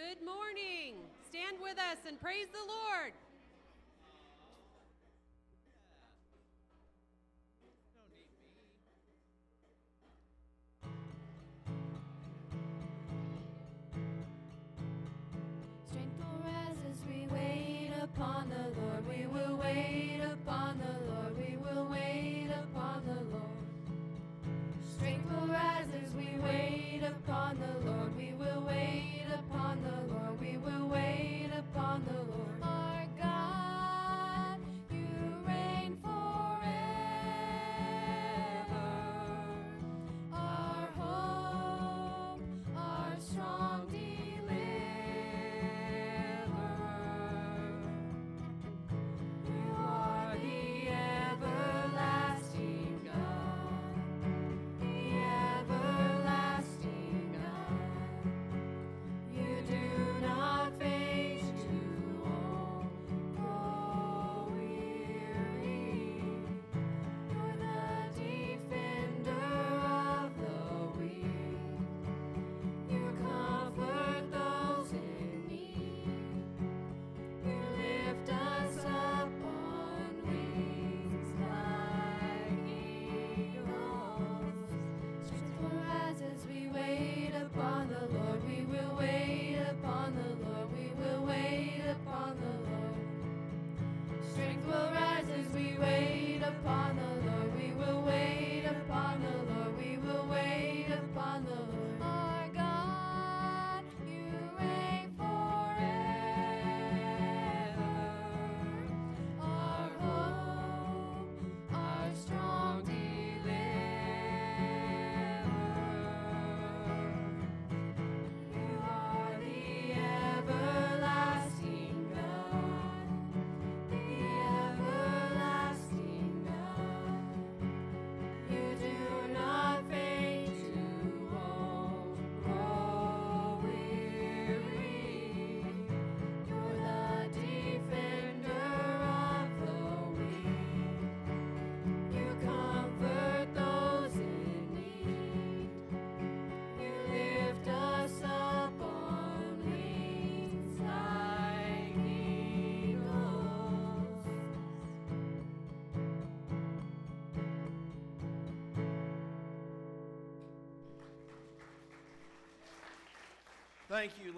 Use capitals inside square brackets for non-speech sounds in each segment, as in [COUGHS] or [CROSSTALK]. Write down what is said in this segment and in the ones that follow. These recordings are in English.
Good morning. Stand with us and praise the Lord.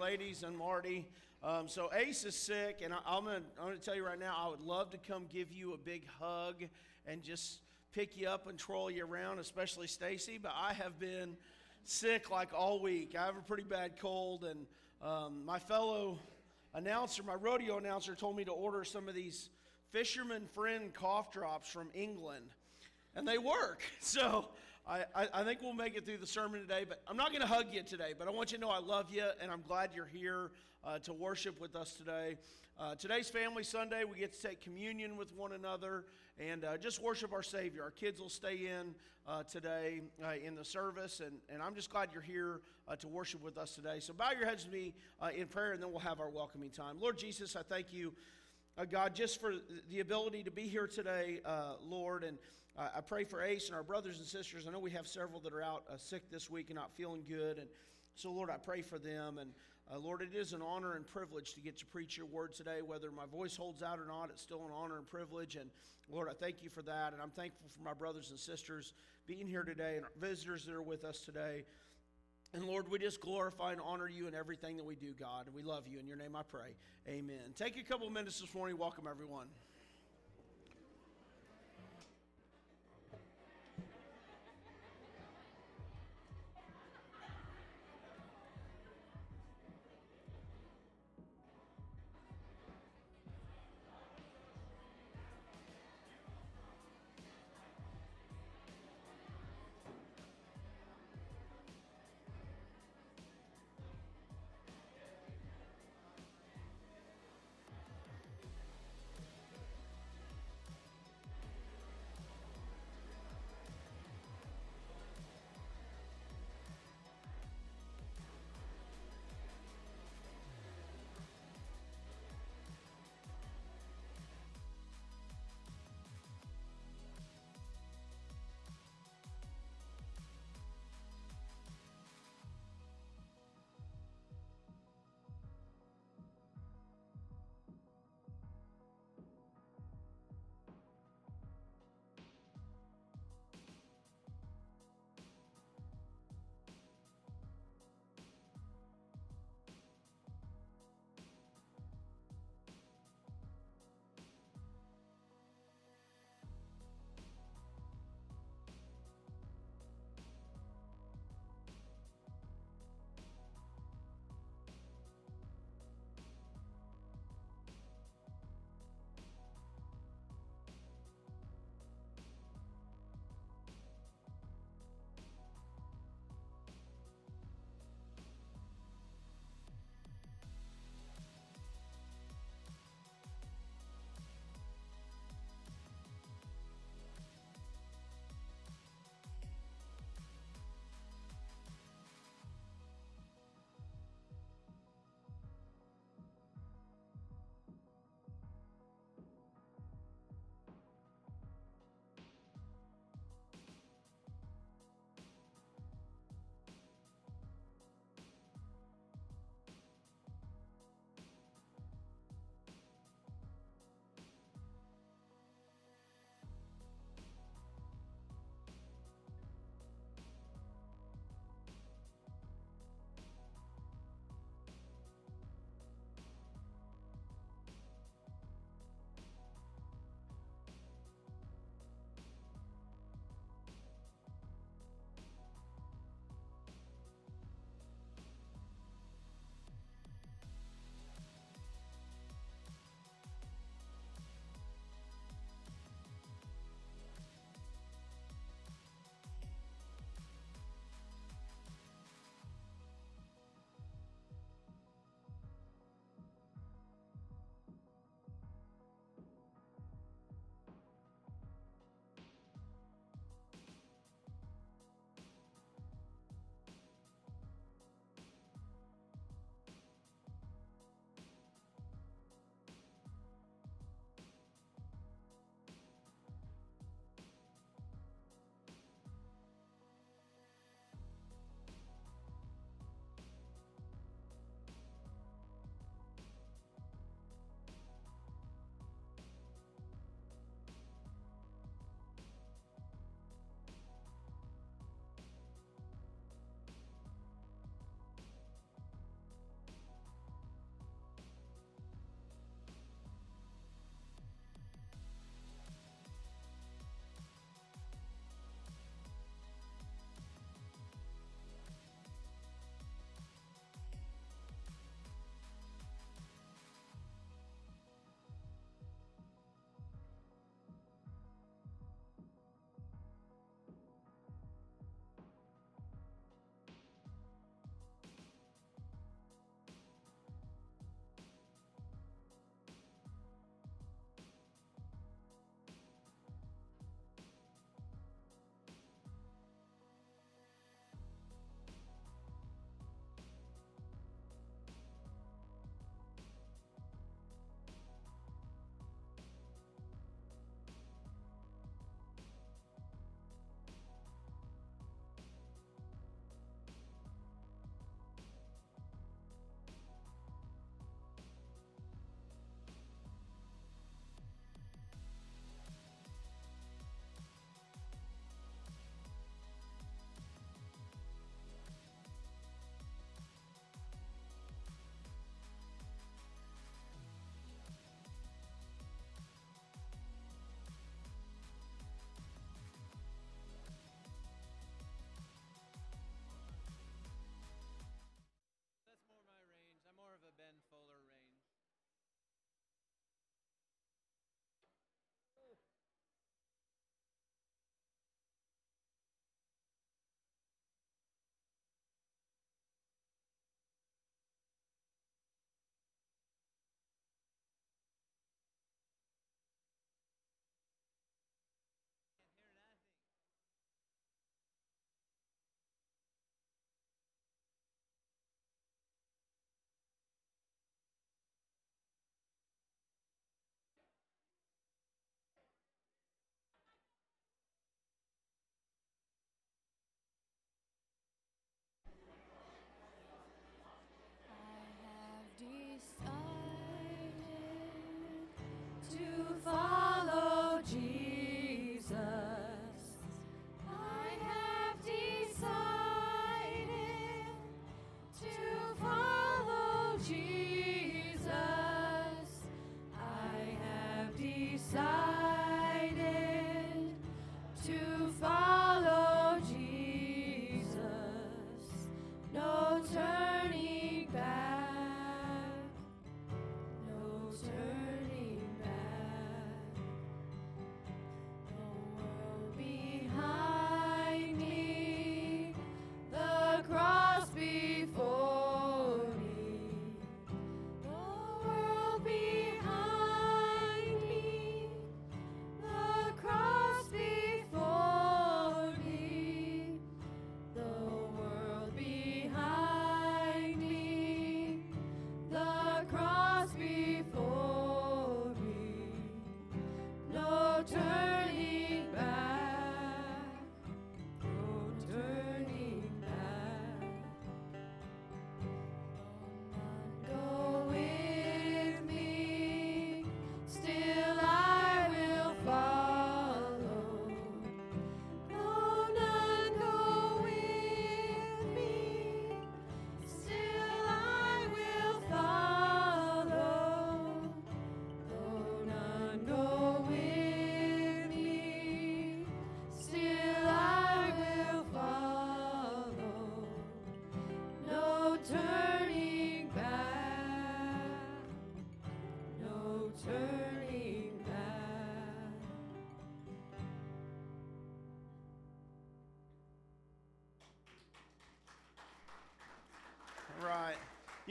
Ladies and Marty. Um, so Ace is sick, and I, I'm gonna, I'm gonna tell you right now, I would love to come give you a big hug and just pick you up and troll you around, especially Stacy. But I have been sick like all week. I have a pretty bad cold, and um, my fellow announcer, my rodeo announcer, told me to order some of these Fisherman Friend cough drops from England and they work. [LAUGHS] So I, I, I think we'll make it through the sermon today. But I'm not going to hug you today, but I want you to know I love you, and I'm glad you're here uh, to worship with us today. Uh, today's Family Sunday. We get to take communion with one another and uh, just worship our Savior. Our kids will stay in uh, today uh, in the service, and, and I'm just glad you're here uh, to worship with us today. So bow your heads to me in prayer, and then we'll have our welcoming time. Lord Jesus, I thank you uh, God, just for the ability to be here today, uh, Lord. And uh, I pray for Ace and our brothers and sisters. I know we have several that are out uh, sick this week and not feeling good. And so, Lord, I pray for them. And uh, Lord, it is an honor and privilege to get to preach your word today. Whether my voice holds out or not, it's still an honor and privilege. And Lord, I thank you for that. And I'm thankful for my brothers and sisters being here today and our visitors that are with us today. And Lord, we just glorify and honor you in everything that we do, God. We love you. In your name I pray. Amen. Take a couple of minutes this morning. Welcome, everyone.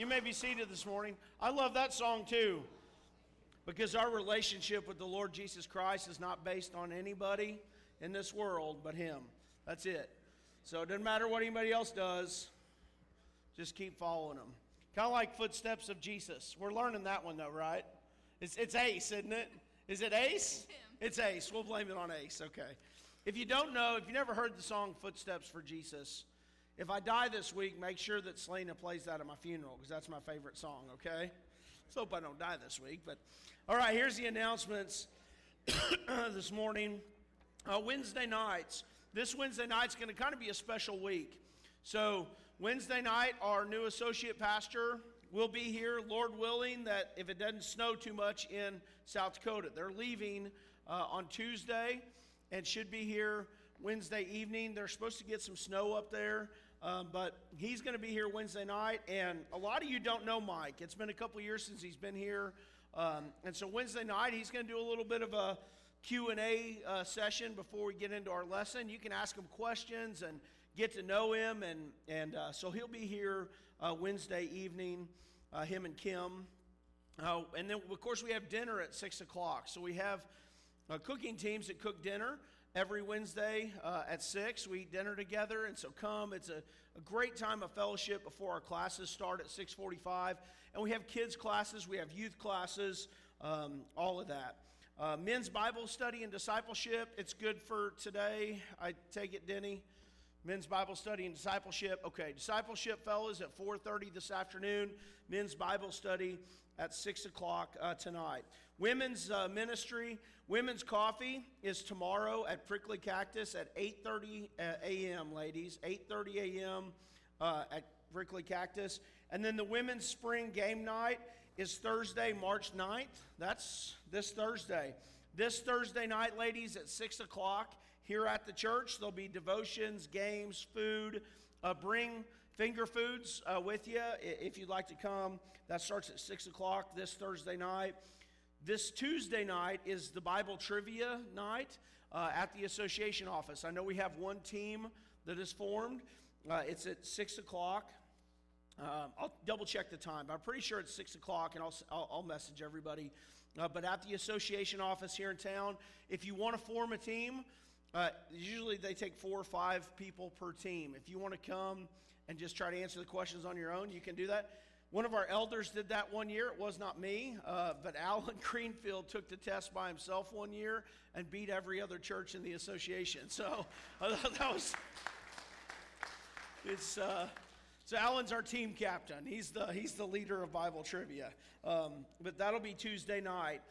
You may be seated this morning. I love that song too because our relationship with the Lord Jesus Christ is not based on anybody in this world but Him. That's it. So it doesn't matter what anybody else does, just keep following Him. Kind of like footsteps of Jesus. We're learning that one though, right? It's, it's Ace, isn't it? Is it Ace? [LAUGHS] It's Ace. We'll blame it on Ace. Okay. If you don't know, if you never heard the song Footsteps for Jesus, if I die this week, make sure that Selena plays that at my funeral because that's my favorite song, okay? Let's hope I don't die this week. But all right, here's the announcements [COUGHS] this morning. Uh, Wednesday nights. This Wednesday night's going to kind of be a special week. So, Wednesday night, our new associate pastor will be here, Lord willing, that if it doesn't snow too much in South Dakota. They're leaving uh, on Tuesday and should be here Wednesday evening. They're supposed to get some snow up there, um, but he's going to be here Wednesday night. And a lot of you don't know Mike. It's been a couple years since he's been here, um, and so Wednesday night he's going to do a little bit of a Q&A uh, session before we get into our lesson. You can ask him questions and get to know him, and, and uh, so he'll be here uh, Wednesday evening, uh, him and Kim. Uh, and then, of course, we have dinner at 6 o'clock. So we have uh, cooking teams that cook dinner every Wednesday uh, at 6. We eat dinner together, and so come. It's a, a great time of fellowship before our classes start at 645. And we have kids' classes, we have youth classes, um, all of that. Uh, men's Bible study and discipleship, it's good for today. I take it, Denny. Men's Bible study and discipleship. Okay, discipleship, fellas, at 4.30 this afternoon. Men's Bible study at 6 o'clock uh, tonight. Women's uh, ministry, women's coffee is tomorrow at Prickly Cactus at 8.30 uh, a.m., ladies. 8.30 a.m. Uh, at Prickly Cactus. And then the women's spring game night is Thursday, March 9th. That's this Thursday. This Thursday night, ladies, at 6 o'clock here at the church, there'll be devotions, games, food. Uh, bring finger foods uh, with you if you'd like to come. That starts at 6 o'clock this Thursday night. This Tuesday night is the Bible trivia night uh, at the association office. I know we have one team that is formed. Uh, it's at 6 o'clock. Um, I'll double check the time, but I'm pretty sure it's 6 o'clock, and I'll, I'll, I'll message everybody. Uh, but at the association office here in town, if you want to form a team, uh, usually they take four or five people per team. If you want to come and just try to answer the questions on your own, you can do that. One of our elders did that one year. It was not me, uh, but Alan [LAUGHS] Greenfield took the test by himself one year and beat every other church in the association. [LAUGHS] So uh, [LAUGHS] that was. It's uh, so Alan's our team captain. He's the he's the leader of Bible trivia. Um, but that'll be Tuesday night,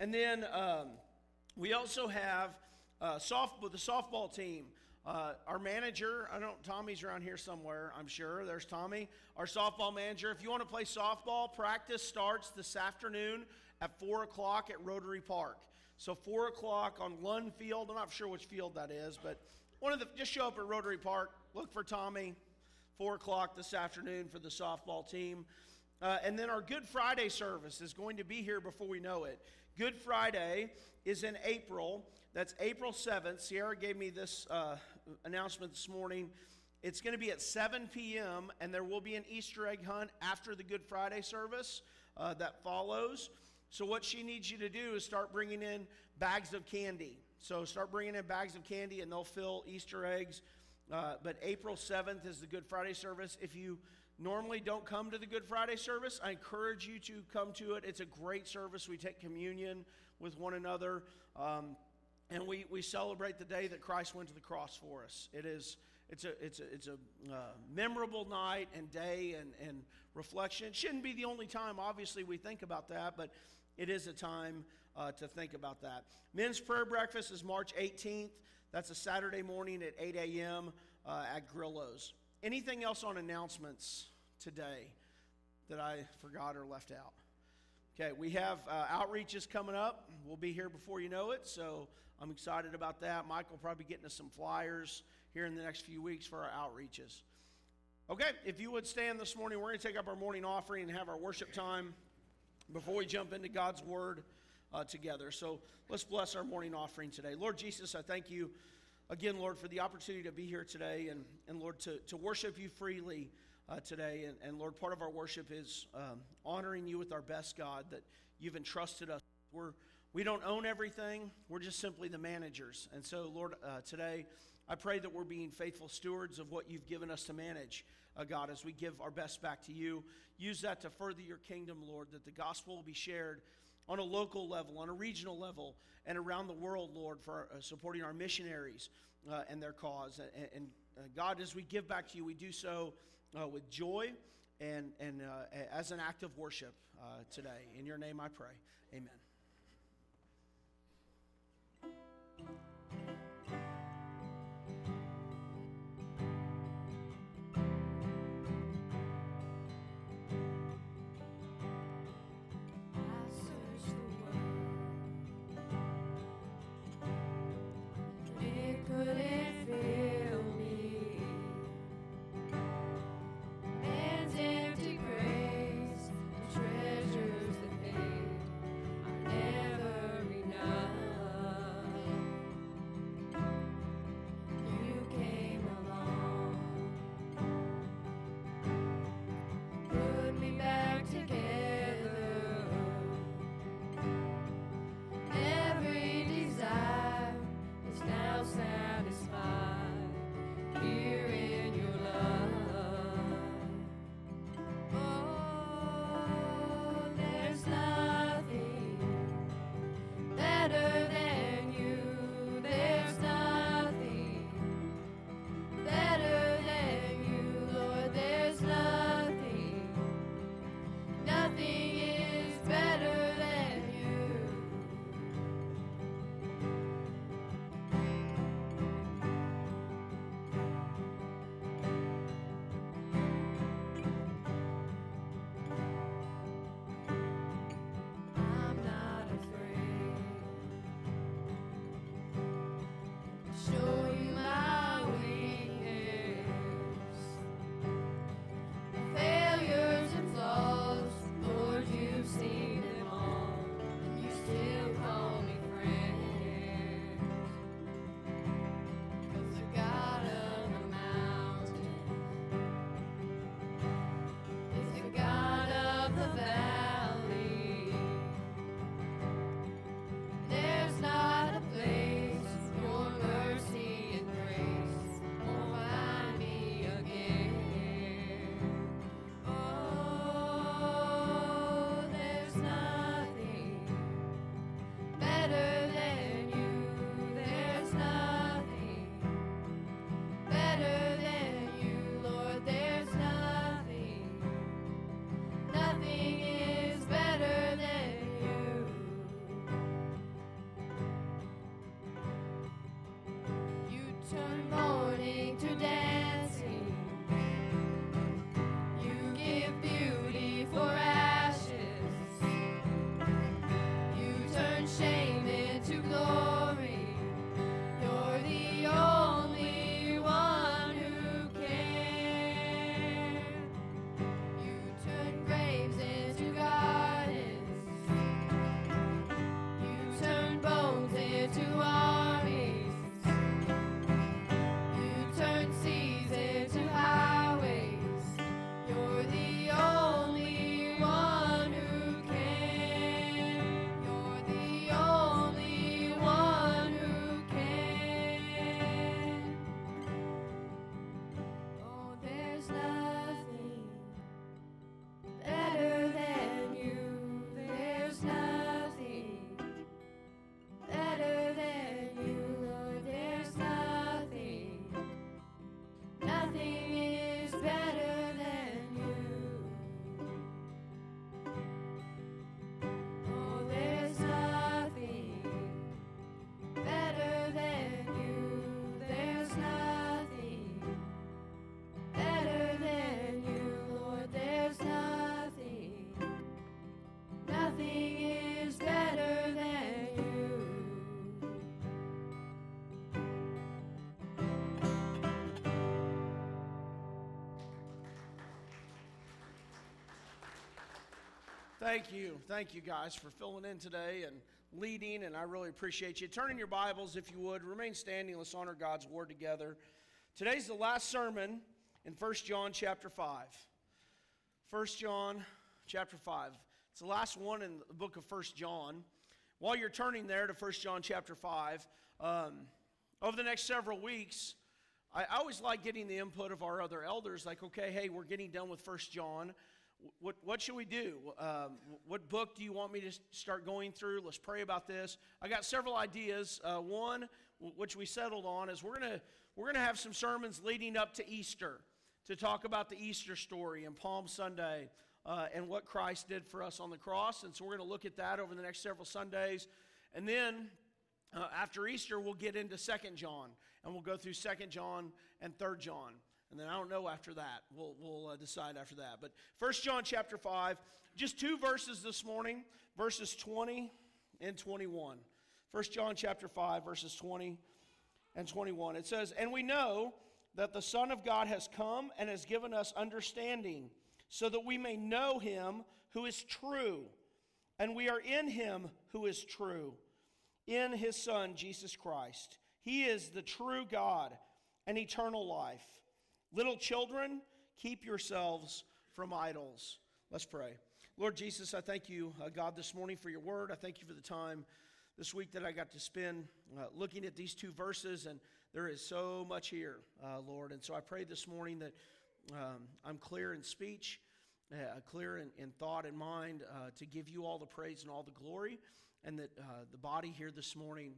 and then um, we also have uh, soft the softball team. Uh, our manager, I don't, Tommy's around here somewhere, I'm sure. There's Tommy, our softball manager. If you want to play softball, practice starts this afternoon at 4 o'clock at Rotary Park. So 4 o'clock on Lund Field. I'm not sure which field that is, but one of the, just show up at Rotary Park, look for Tommy, 4 o'clock this afternoon for the softball team. Uh, and then our Good Friday service is going to be here before we know it. Good Friday is in April. That's April 7th. Sierra gave me this uh, announcement this morning. It's going to be at 7 p.m., and there will be an Easter egg hunt after the Good Friday service uh, that follows. So, what she needs you to do is start bringing in bags of candy. So, start bringing in bags of candy, and they'll fill Easter eggs. Uh, but April 7th is the Good Friday service. If you normally don't come to the Good Friday service, I encourage you to come to it. It's a great service. We take communion with one another. Um, and we, we celebrate the day that Christ went to the cross for us. It is it's a it's a it's a uh, memorable night and day and and reflection. It shouldn't be the only time, obviously, we think about that, but it is a time uh, to think about that. Men's prayer breakfast is March 18th. That's a Saturday morning at 8 a.m. Uh, at Grillo's. Anything else on announcements today that I forgot or left out? Okay, we have uh, outreaches coming up. We'll be here before you know it, so I'm excited about that. Will probably get us some flyers here in the next few weeks for our outreaches. Okay, if you would stand this morning, we're going to take up our morning offering and have our worship time before we jump into God's Word uh, together. So let's bless our morning offering today. Lord Jesus, I thank you again, Lord, for the opportunity to be here today and, and Lord, to, to worship you freely uh, today. And, and Lord, part of our worship is um, honoring you with our best, God, that you've entrusted us. We're, we don't own everything, we're just simply the managers. And so, Lord, uh, today, I pray that we're being faithful stewards of what you've given us to manage, uh, God, as we give our best back to you. Use that to further your kingdom, Lord, that the gospel will be shared on a local level, on a regional level, and around the world, Lord, for uh, supporting our missionaries uh, and their cause. And, and uh, God, as we give back to you, we do so uh, with joy and, and uh, as an act of worship uh, today. In your name I pray. Amen. Thank you. Thank you guys for filling in today and leading, and I really appreciate you. Turn in your Bibles, if you would. Remain standing. Let's honor God's word together. Today's the last sermon in 1 John chapter 5. 1 John chapter 5. It's the last one in the book of 1 John. While you're turning there to 1 John chapter 5, um, over the next several weeks, I always like getting the input of our other elders, like, okay, hey, we're getting done with First John. What, what should we do? Um, what book do you want me to start going through? Let's pray about this. I got several ideas. Uh, one, which we settled on, is we're going to we're gonna have some sermons leading up to Easter to talk about the Easter story and Palm Sunday uh, and what Christ did for us on the cross. And so we're going to look at that over the next several Sundays. And then uh, after Easter, we'll get into Second John and we'll go through Second John and Third John. And then I don't know after that. We'll, we'll uh, decide after that. But First John chapter 5, just two verses this morning, verses 20 and 21. First John chapter 5, verses 20 and 21. It says, And we know that the Son of God has come and has given us understanding, so that we may know him who is true. And we are in him who is true, in his Son, Jesus Christ. He is the true God and eternal life. Little children, keep yourselves from idols. Let's pray. Lord Jesus, I thank you, uh, God, this morning for your word. I thank you for the time this week that I got to spend uh, looking at these two verses, and there is so much here, uh, Lord. And so I pray this morning that um, I'm clear in speech, uh, clear in, in, thought and mind uh, to give you all the praise and all the glory, and that uh, the body here this morning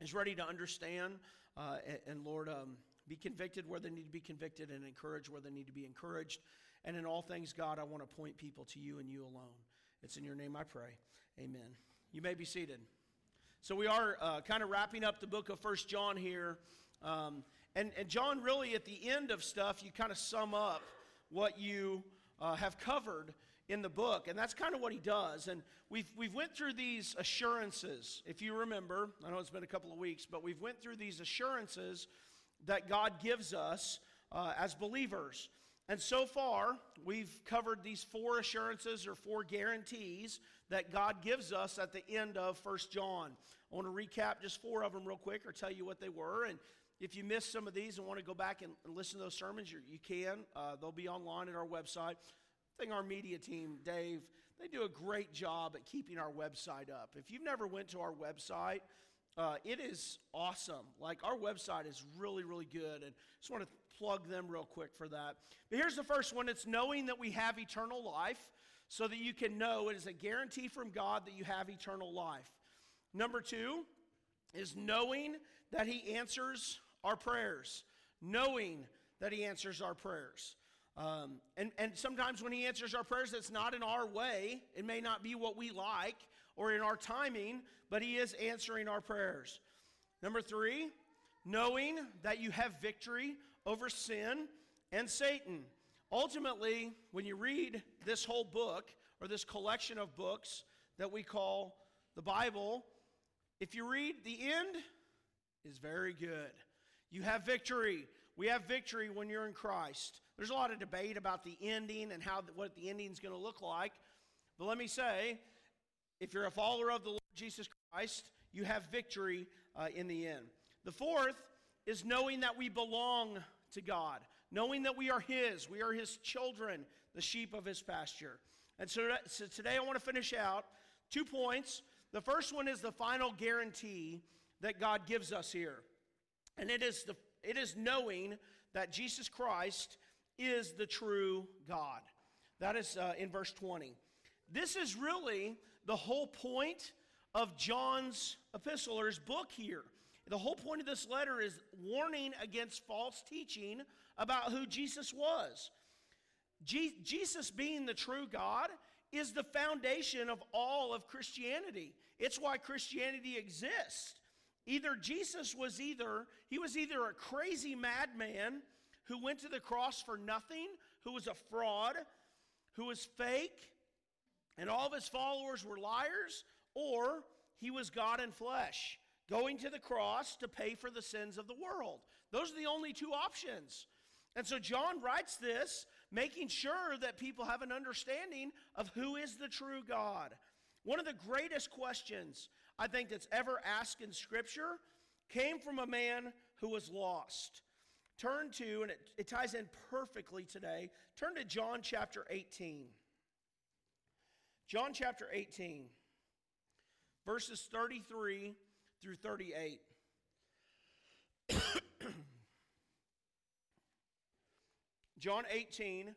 is ready to understand. And, and, Lord, um, be convicted where they need to be convicted and encouraged where they need to be encouraged. And in all things, God, I want to point people to you and you alone. It's in your name I pray. Amen. You may be seated. So we are uh, kind of wrapping up the book of First John here. Um, and, and John, really, at the end of stuff, you kind of sum up what you uh, have covered in the book and that's kind of what he does and we've, we've went through these assurances if you remember i know it's been a couple of weeks but we've went through these assurances that god gives us uh, as believers and so far we've covered these four assurances or four guarantees that god gives us at the end of First john i want to recap just four of them real quick or tell you what they were and if you missed some of these and want to go back and, listen to those sermons, you, you can. Uh, they'll be online at our website. I think our media team, Dave, they do a great job at keeping our website up. If you've never went to our website, uh, it is awesome. Like our website is really, really good, and just want to plug them real quick for that. But here's the first one: it's knowing that we have eternal life, so that you can know it is a guarantee from God that you have eternal life. Number two is knowing that He answers our prayers. Knowing that He answers our prayers. Um, and, and sometimes when he answers our prayers, it's not in our way. It may not be what we like or in our timing, but he is answering our prayers. Number three, knowing that you have victory over sin and Satan. Ultimately, when you read this whole book or this collection of books that we call the Bible, if you read the end is very good. You have victory. We have victory when you're in Christ. There's a lot of debate about the ending and how what the ending is going to look like. But let me say, if you're a follower of the Lord Jesus Christ, you have victory uh, in the end. The fourth is knowing that we belong to God, knowing that we are His, we are His children, the sheep of His pasture. And so, so today I want to finish out two points. The first one is the final guarantee that God gives us here, and it is the it is knowing that Jesus Christ is the true God. That is uh, in verse 20. This is really the whole point of John's epistle or his book here. The whole point of this letter is warning against false teaching about who Jesus was. Je- Jesus being the true God is the foundation of all of Christianity. It's why Christianity exists. Either Jesus was either, he was either a crazy madman who went to the cross for nothing, who was a fraud, who was fake, and all of his followers were liars, or he was God in flesh, going to the cross to pay for the sins of the world. Those are the only two options. And so John writes this, making sure that people have an understanding of who is the true God. One of the greatest questions I think, that's ever asked in Scripture came from a man who was lost. Turn to, and it, it ties in perfectly today, turn to John chapter 18. John chapter 18, verses 33 through 38. [CLEARS THROAT] John 18,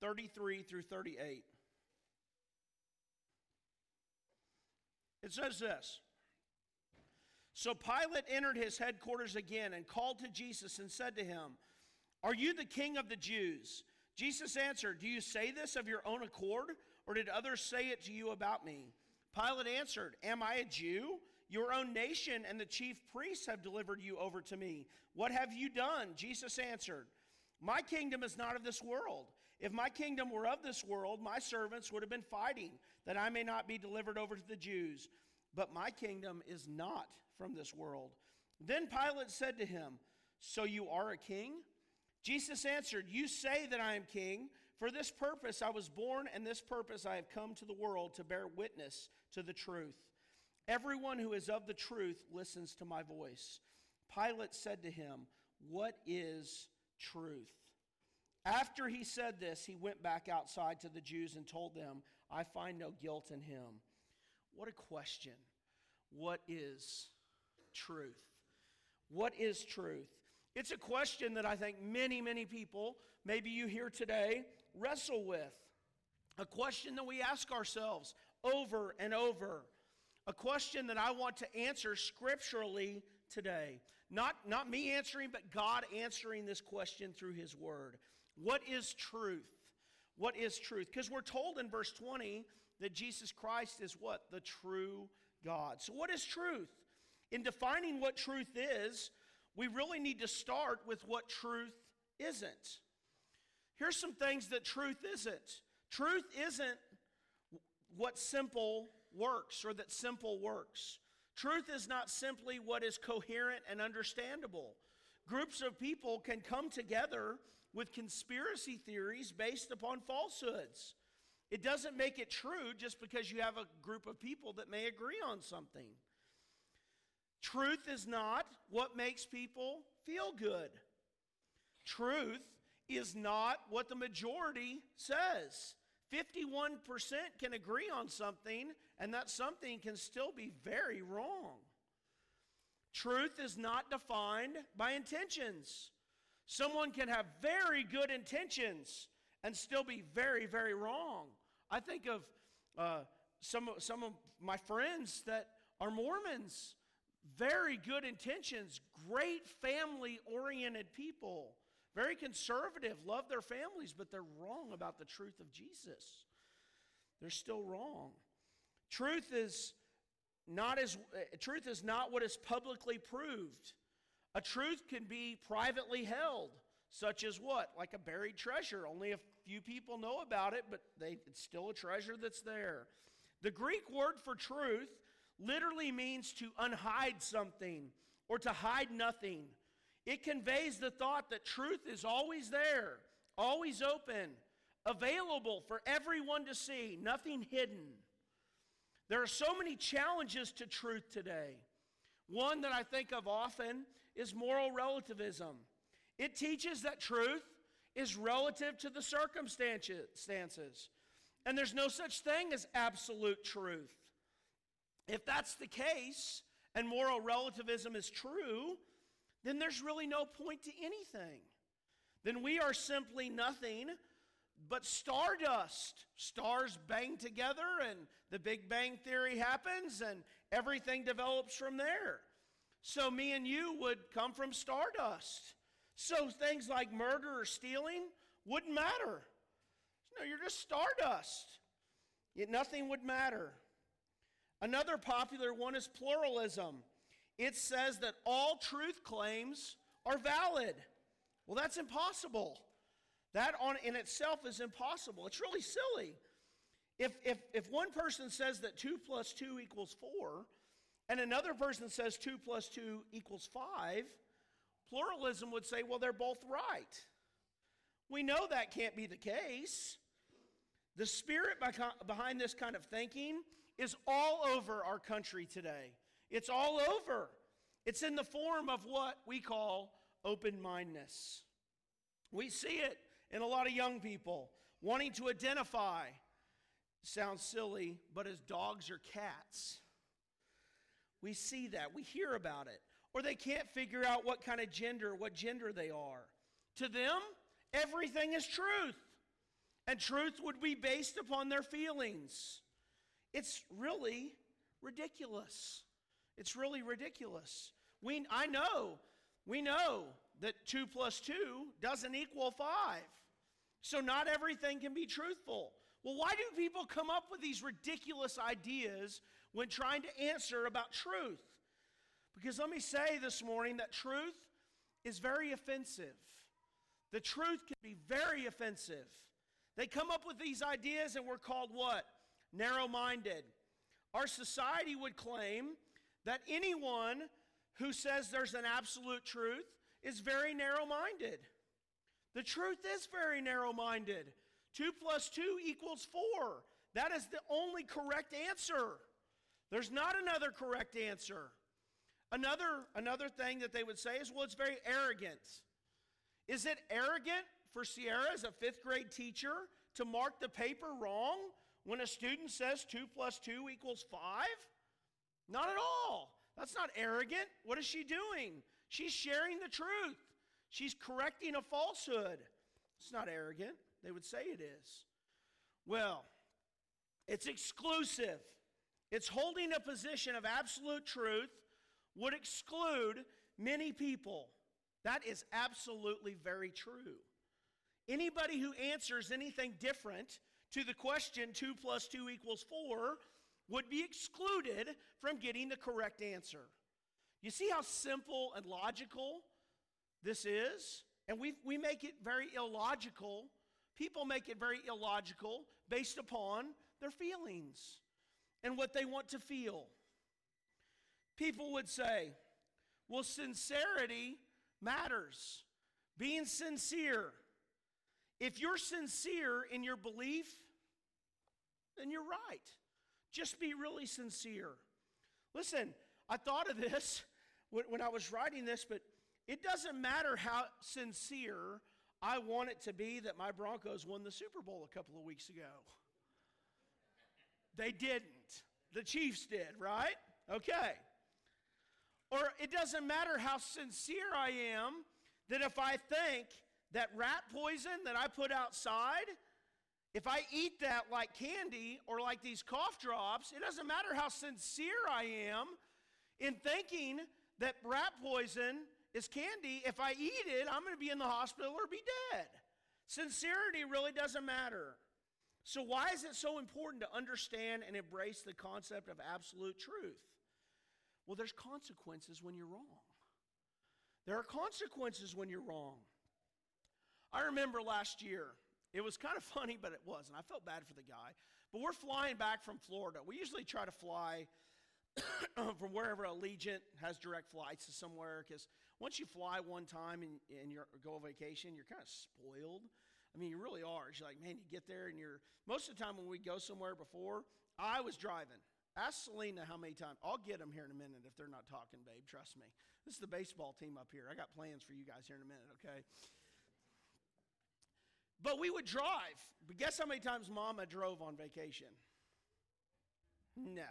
33 through 38. It says this So Pilate entered his headquarters again and called to Jesus and said to him, Are you the king of the Jews? Jesus answered, Do you say this of your own accord, or did others say it to you about me? Pilate answered, Am I a Jew? Your own nation and the chief priests have delivered you over to me. What have you done? Jesus answered, My kingdom is not of this world. If my kingdom were of this world, my servants would have been fighting that I may not be delivered over to the Jews. But my kingdom is not from this world. Then Pilate said to him, So you are a king? Jesus answered, You say that I am king. For this purpose I was born, and this purpose I have come to the world to bear witness to the truth. Everyone who is of the truth listens to my voice. Pilate said to him, What is truth? After he said this, he went back outside to the Jews and told them, I find no guilt in him. What a question. What is truth? What is truth? It's a question that I think many, many people, maybe you here today, wrestle with. A question that we ask ourselves over and over. A question that I want to answer scripturally today. Not, not me answering, but God answering this question through His Word. What is truth? What is truth? Because we're told in verse 20 that Jesus Christ is what? The true God. So, what is truth? In defining what truth is, we really need to start with what truth isn't. Here's some things that truth isn't. Truth isn't what simple works or that simple works. Truth is not simply what is coherent and understandable. Groups of people can come together with conspiracy theories based upon falsehoods. It doesn't make it true just because you have a group of people that may agree on something. Truth is not what makes people feel good. Truth is not what the majority says. 51% can agree on something, and that something can still be very wrong. Truth is not defined by intentions. Someone can have very good intentions and still be very, very wrong. I think of uh, some, some of my friends that are Mormons, very good intentions, great family oriented people, very conservative, love their families, but they're wrong about the truth of Jesus. They're still wrong. Truth is not as uh, truth is not what is publicly proved. A truth can be privately held, such as what? Like a buried treasure. Only a few people know about it, but they, it's still a treasure that's there. The Greek word for truth literally means to unhide something or to hide nothing. It conveys the thought that truth is always there, always open, available for everyone to see, nothing hidden. There are so many challenges to truth today. One that I think of often is moral relativism. It teaches that truth is relative to the circumstances, and there's no such thing as absolute truth. If that's the case, and moral relativism is true, then there's really no point to anything. Then we are simply nothing but stardust. Stars bang together, and the Big Bang Theory happens, and everything develops from there. So, me and you would come from stardust. So, things like murder or stealing wouldn't matter. No, you're just stardust. Yet nothing would matter. Another popular one is pluralism. It says that all truth claims are valid. Well, that's impossible. That on in itself is impossible. It's really silly. If, if, if one person says that 2 plus 2 equals 4, and another person says 2 plus 2 equals 5, pluralism would say, well, they're both right. We know that can't be the case. The spirit behind this kind of thinking is all over our country today. It's all over. It's in the form of what we call open mindedness. We see it in a lot of young people wanting to identify, sounds silly, but as dogs or cats. We see that, we hear about it. Or they can't figure out what kind of gender, what gender they are. To them, everything is truth. And truth would be based upon their feelings. It's really ridiculous. It's really ridiculous. We, I know, we know that 2 plus 2 doesn't equal 5. So not everything can be truthful. Well, why do people come up with these ridiculous ideas when trying to answer about truth? Because let me say this morning that truth is very offensive. The truth can be very offensive. They come up with these ideas and we're called what? Narrow minded. Our society would claim that anyone who says there's an absolute truth is very narrow minded. The truth is very narrow minded. 2 plus 2 equals 4. That is the only correct answer. There's not another correct answer. Another, another thing that they would say is, well, it's very arrogant. Is it arrogant for Sierra as a fifth grade teacher to mark the paper wrong when a student says 2 plus 2 equals 5? Not at all. That's not arrogant. What is she doing? She's sharing the truth. She's correcting a falsehood. It's not arrogant. They would say it is. Well, it's exclusive. It's holding a position of absolute truth would exclude many people. That is absolutely very true. Anybody who answers anything different to the question 2 plus 2 equals 4 would be excluded from getting the correct answer. You see how simple and logical this is? And we, we make it very illogical. People make it very illogical based upon their feelings and what they want to feel. People would say, well, sincerity matters. Being sincere. If you're sincere in your belief, then you're right. Just be really sincere. Listen, I thought of this when, I was writing this, but it doesn't matter how sincere I want it to be that my Broncos won the Super Bowl a couple of weeks ago. They didn't. The Chiefs did, right? Okay. Or it doesn't matter how sincere I am that if I think that rat poison that I put outside if I eat that like candy or like these cough drops, it doesn't matter how sincere I am in thinking that rat poison is candy. If I eat it, I'm going to be in the hospital or be dead. Sincerity really doesn't matter. So, why is it so important to understand and embrace the concept of absolute truth? Well, there's consequences when you're wrong. There are consequences when you're wrong. I remember last year, it was kind of [LAUGHS] funny, but it wasn't. I felt bad for the guy. But we're flying back from Florida. We usually try to fly [CLEARS THROAT] from wherever Allegiant has direct flights to somewhere because once you fly one time and, and you go on vacation, you're kind of spoiled. I mean, you really are. It's like, man, you get there and you're. Most of the time when we go somewhere before, I was driving. Ask Selena how many times. I'll get them here in a minute if they're not talking, babe. Trust me. This is the baseball team up here. I got plans for you guys here in a minute, okay? But we would drive. But guess how many times mama drove on vacation? No.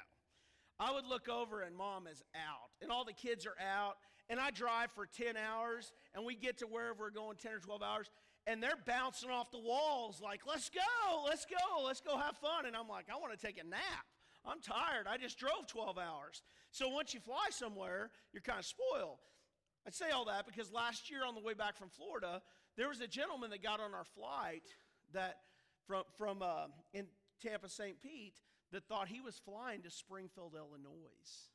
I would look over and mom is out, and all the kids are out, and I drive for 10 hours, and we get to wherever we're going 10 or 12 hours, and they're bouncing off the walls like, let's go, let's go, let's go have fun. And I'm like, I want to take a nap. I'm tired. I just drove 12 hours. So once you fly somewhere, you're kind of spoiled. I say all that because last year on the way back from Florida, there was a gentleman that got on our flight that from, from uh, in Tampa St. Pete that thought he was flying to Springfield, Illinois.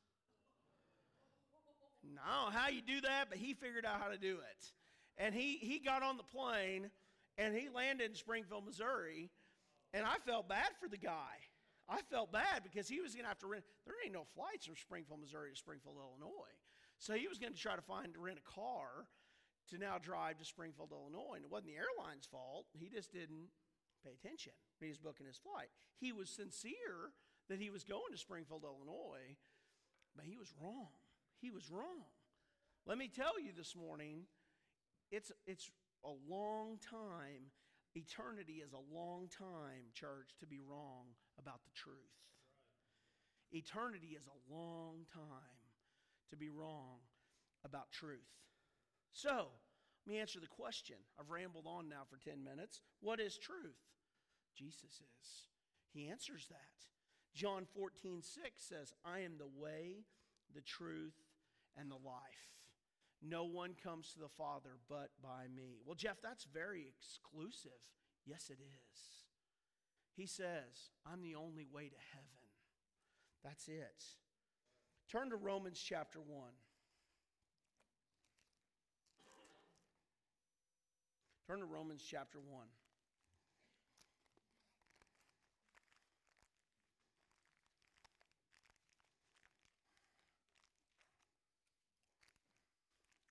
No, how you do that, but he figured out how to do it. And he, he got on the plane and he landed in Springfield, Missouri. And I felt bad for the guy. I felt bad because he was going to have to rent. There ain't no flights from Springfield, Missouri to Springfield, Illinois. So he was going to try to find to rent a car to now drive to Springfield, Illinois. And it wasn't the airline's fault. He just didn't pay attention when he was booking his flight. He was sincere that he was going to Springfield, Illinois, but he was wrong. He was wrong. Let me tell you this morning, it's, it's a long time. Eternity is a long time, church, to be wrong about the truth. Eternity is a long time to be wrong about truth. So, let me answer the question. I've rambled on now for 10 minutes. What is truth? Jesus is. He answers that. John 14, 6 says, I am the way, the truth, and the life. No one comes to the Father but by me. Well, Jeff, that's very exclusive. Yes, it is. He says, I'm the only way to heaven. That's it. Turn to Romans chapter 1. Turn to Romans chapter 1.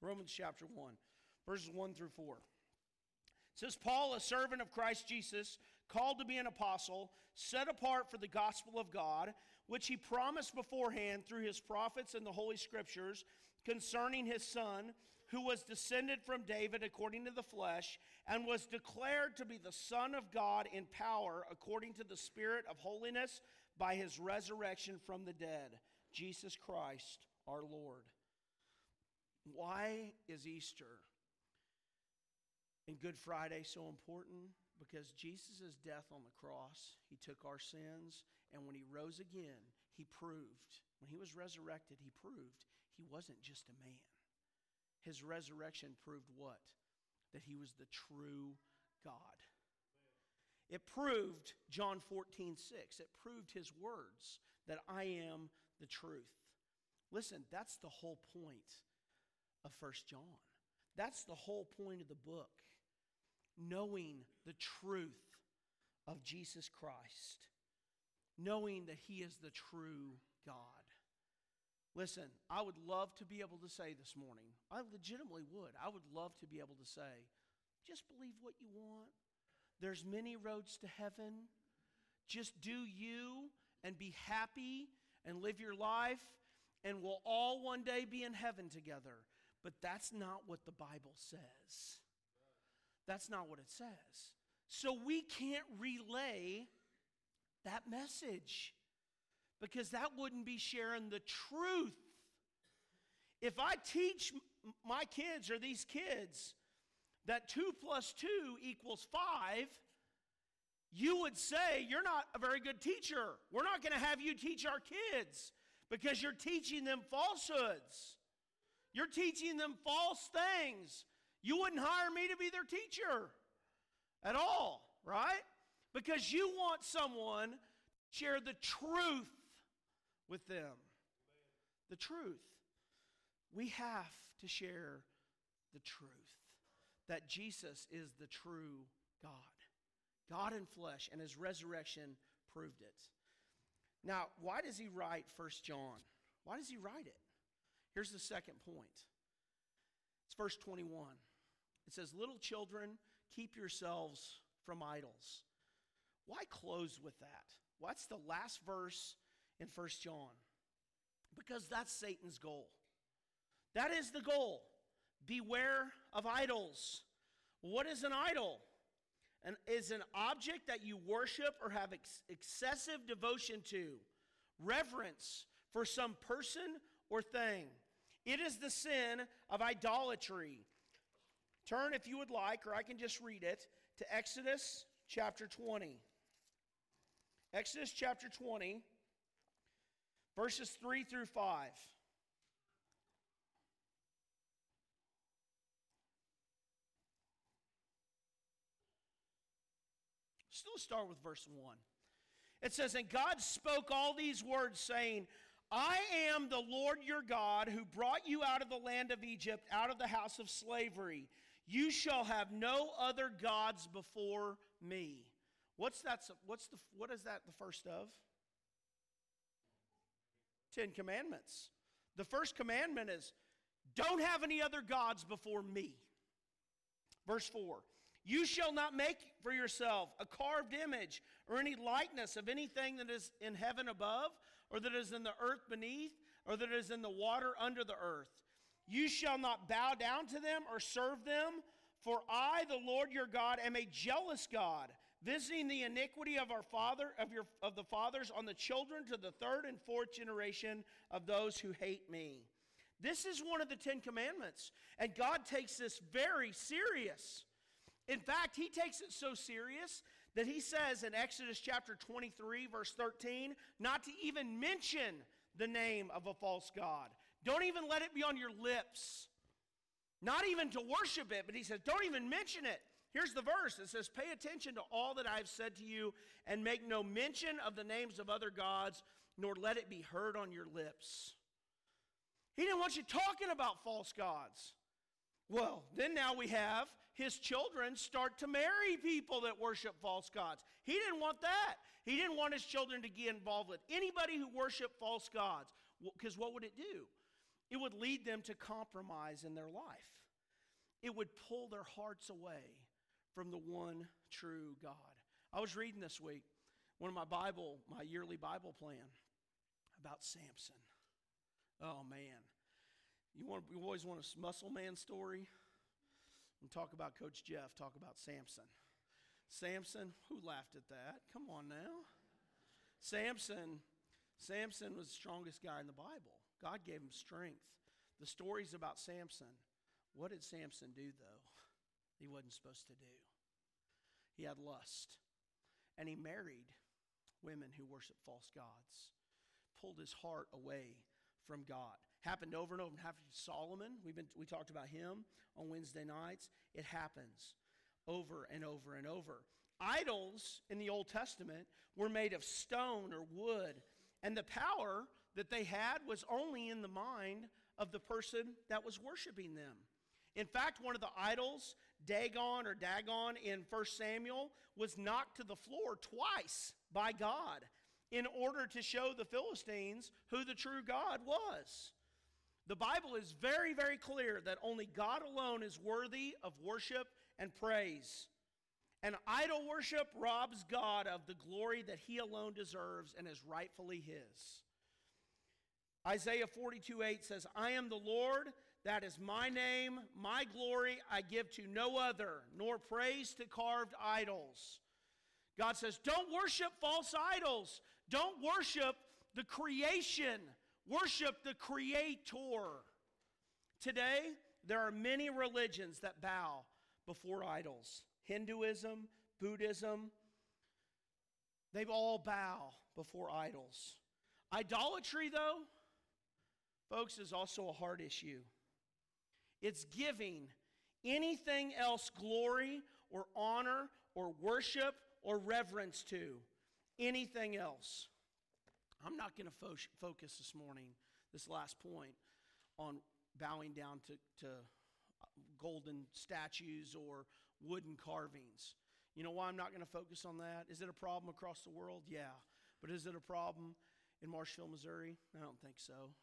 Romans chapter 1, verses 1 through 4. It says, Paul, a servant of Christ Jesus, called to be an apostle, set apart for the gospel of God, which he promised beforehand through his prophets and the Holy Scriptures concerning his Son, who was descended from David according to the flesh, and was declared to be the Son of God in power according to the Spirit of holiness by his resurrection from the dead, Jesus Christ our Lord. Why is Easter and Good Friday so important? Because Jesus' death on the cross, he took our sins, and when he rose again, he proved, when he was resurrected, he proved he wasn't just a man. His resurrection proved what? That he was the true God. It proved John 14, 6. It proved his words that I am the truth. Listen, that's the whole point of First John. That's the whole point of the book. Knowing the truth of Jesus Christ, knowing that He is the true God. Listen, I would love to be able to say this morning, I legitimately would. I would love to be able to say, just believe what you want. There's many roads to heaven. Just do you and be happy and live your life, and we'll all one day be in heaven together. But that's not what the Bible says. That's not what it says. So we can't relay that message because that wouldn't be sharing the truth. If I teach my kids or these kids that 2 plus 2 equals 5, you would say you're not a very good teacher. We're not going to have you teach our kids because you're teaching them falsehoods. You're teaching them false things. You wouldn't hire me to be their teacher at all, right? Because you want someone to share the truth with them. The truth. We have to share the truth that Jesus is the true God. God in flesh, and his resurrection proved it. Now, why does he write First John? Why does he write it? Here's the second point it's verse 21. It says, Little children, keep yourselves from idols. Why close with that? What's the last verse in First John? Because that's Satan's goal. That is the goal. Beware of idols. What is an idol? An, is an object that you worship or have ex- excessive devotion to, reverence for some person or thing. It is the sin of idolatry. Turn, if you would like, or I can just read it, to Exodus chapter 20. Exodus chapter 20, verses 3 through 5. Still start with verse 1. It says, And God spoke all these words, saying, I am the Lord your God who brought you out of the land of Egypt, out of the house of slavery. You shall have no other gods before me. What's that? What's the, what is that the first of? Ten Commandments. The first commandment is don't have any other gods before me. Verse 4 You shall not make for yourself a carved image or any likeness of anything that is in heaven above, or that is in the earth beneath, or that is in the water under the earth. You shall not bow down to them or serve them, for I, the Lord your God, am a jealous God, visiting the iniquity of our father of your of the fathers on the children to the third and fourth generation of those who hate me. This is one of the Ten Commandments, and God takes this very serious. In fact, he takes it so serious that he says in Exodus chapter 23, verse 13, not to even mention the name of a false God. Don't even let it be on your lips. Not even to worship it, but he says, don't even mention it. Here's the verse it says, Pay attention to all that I've said to you, and make no mention of the names of other gods, nor let it be heard on your lips. He didn't want you talking about false gods. Well, then now we have his children start to marry people that worship false gods. He didn't want that. He didn't want his children to get involved with anybody who worshiped false gods. Because what would it do? It would lead them to compromise in their life. It would pull their hearts away from the one true God. I was reading this week one of my Bible, my yearly Bible plan about Samson. Oh man. You want you always want a muscle man story? And talk about Coach Jeff, talk about Samson. Samson, who laughed at that? Come on now. Samson, Samson was the strongest guy in the Bible. God gave him strength. The stories about Samson. What did Samson do though? He wasn't supposed to do. He had lust. And he married women who worship false gods. Pulled his heart away from God. Happened over and over. And happened to Solomon. We've been, we talked about him on Wednesday nights. It happens over and over and over. Idols in the Old Testament were made of stone or wood, and the power that they had was only in the mind of the person that was worshiping them. In fact, one of the idols, Dagon or Dagon in 1 Samuel, was knocked to the floor twice by God in order to show the Philistines who the true God was. The Bible is very, very clear that only God alone is worthy of worship and praise. And idol worship robs God of the glory that he alone deserves and is rightfully his. Isaiah 42 8 says, I am the Lord, that is my name, my glory I give to no other, nor praise to carved idols. God says, Don't worship false idols. Don't worship the creation. Worship the Creator. Today, there are many religions that bow before idols Hinduism, Buddhism, they all bow before idols. Idolatry, though, folks, is also a hard issue. It's giving anything else glory or honor or worship or reverence to. Anything else. I'm not going to fo- focus this morning, this last point, on bowing down to, to golden statues or wooden carvings. You know why I'm not going to focus on that? Is it a problem across the world? Yeah. But is it a problem in Marshfield, Missouri? I don't think so.